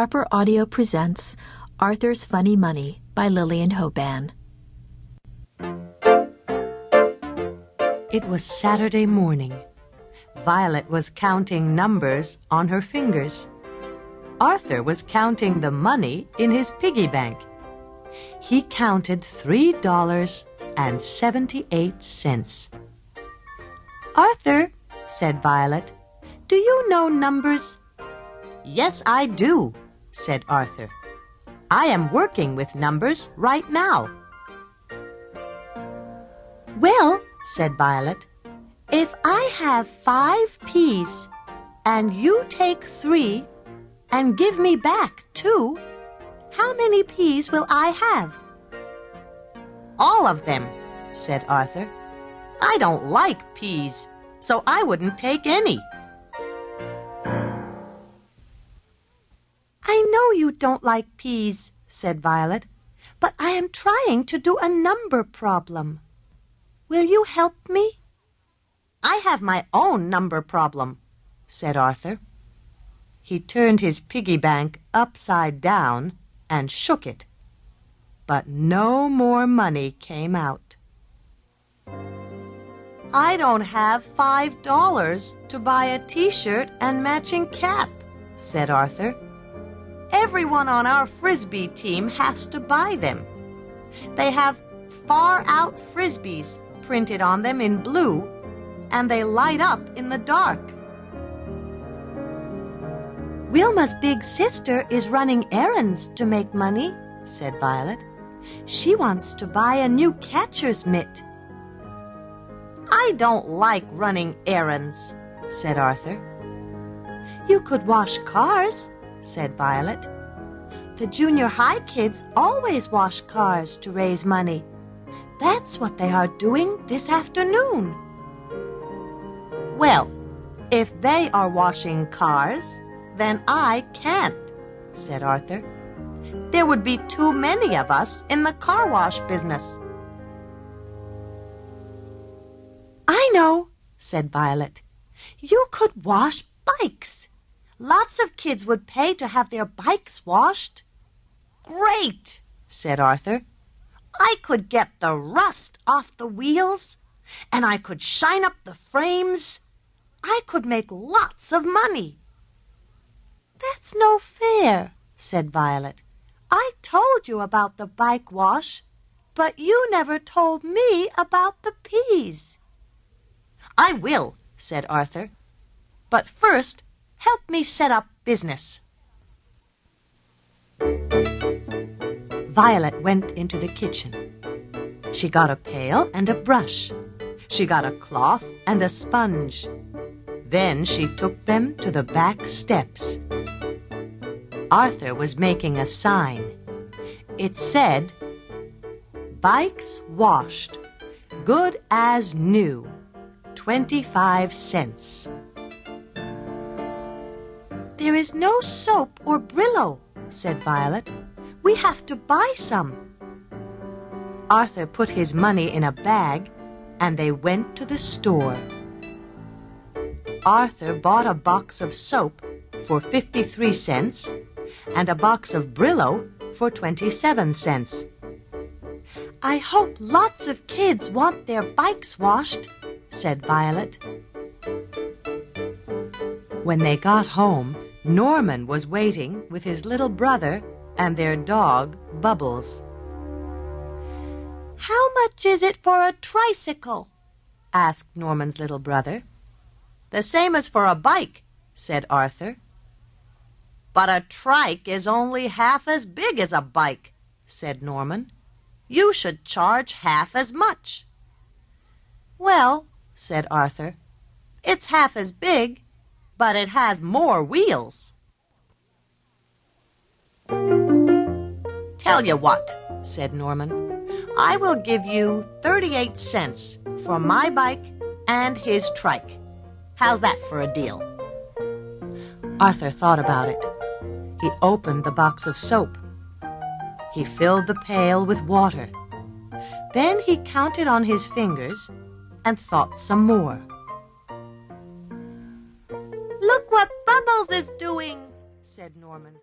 Harper Audio presents Arthur's Funny Money by Lillian Hoban. It was Saturday morning. Violet was counting numbers on her fingers. Arthur was counting the money in his piggy bank. He counted three dollars and seventy-eight cents. Arthur, said Violet, do you know numbers? Yes, I do, said Arthur. I am working with numbers right now. Well, said Violet, if I have five peas and you take three and give me back two, how many peas will I have? All of them, said Arthur. I don't like peas, so I wouldn't take any. I know you don't like peas, said Violet, but I am trying to do a number problem. Will you help me? I have my own number problem, said Arthur. He turned his piggy bank upside down and shook it. But no more money came out. I don't have five dollars to buy a t-shirt and matching cap, said Arthur. Everyone on our frisbee team has to buy them. They have far out frisbees printed on them in blue, and they light up in the dark. Wilma's big sister is running errands to make money, said Violet. She wants to buy a new catcher's mitt. I don't like running errands, said Arthur. You could wash cars, said Violet. The junior high kids always wash cars to raise money. That's what they are doing this afternoon. Well, if they are washing cars, then I can't, said Arthur. There would be too many of us in the car wash business. I know, said Violet. You could wash bikes. Lots of kids would pay to have their bikes washed. Great, said Arthur. I could get the rust off the wheels, and I could shine up the frames. I could make lots of money. That's no fair, said Violet. I told you about the bike wash, but you never told me about the peas. I will, said Arthur. But first, help me set up business. Violet went into the kitchen. She got a pail and a brush. She got a cloth and a sponge. Then she took them to the back steps. Arthur was making a sign. It said, Bikes washed, good as new, 25 cents. There is no soap or Brillo, said Violet. We have to buy some. Arthur put his money in a bag and they went to the store. Arthur bought a box of soap for 53 cents and a box of Brillo for 27 cents. I hope lots of kids want their bikes washed, said Violet. When they got home, Norman was waiting with his little brother and their dog, Bubbles. How much is it for a tricycle? asked Norman's little brother. The same as for a bike, said Arthur. But a trike is only half as big as a bike, said Norman. You should charge half as much. Well, said Arthur, it's half as big, but it has more wheels. Tell you what, said Norman. I will give you 38 cents for my bike and his trike. How's that for a deal? Arthur thought about it. He opened the box of soap. He filled the pail with water. Then he counted on his fingers and thought some more. Is doing, said Norman.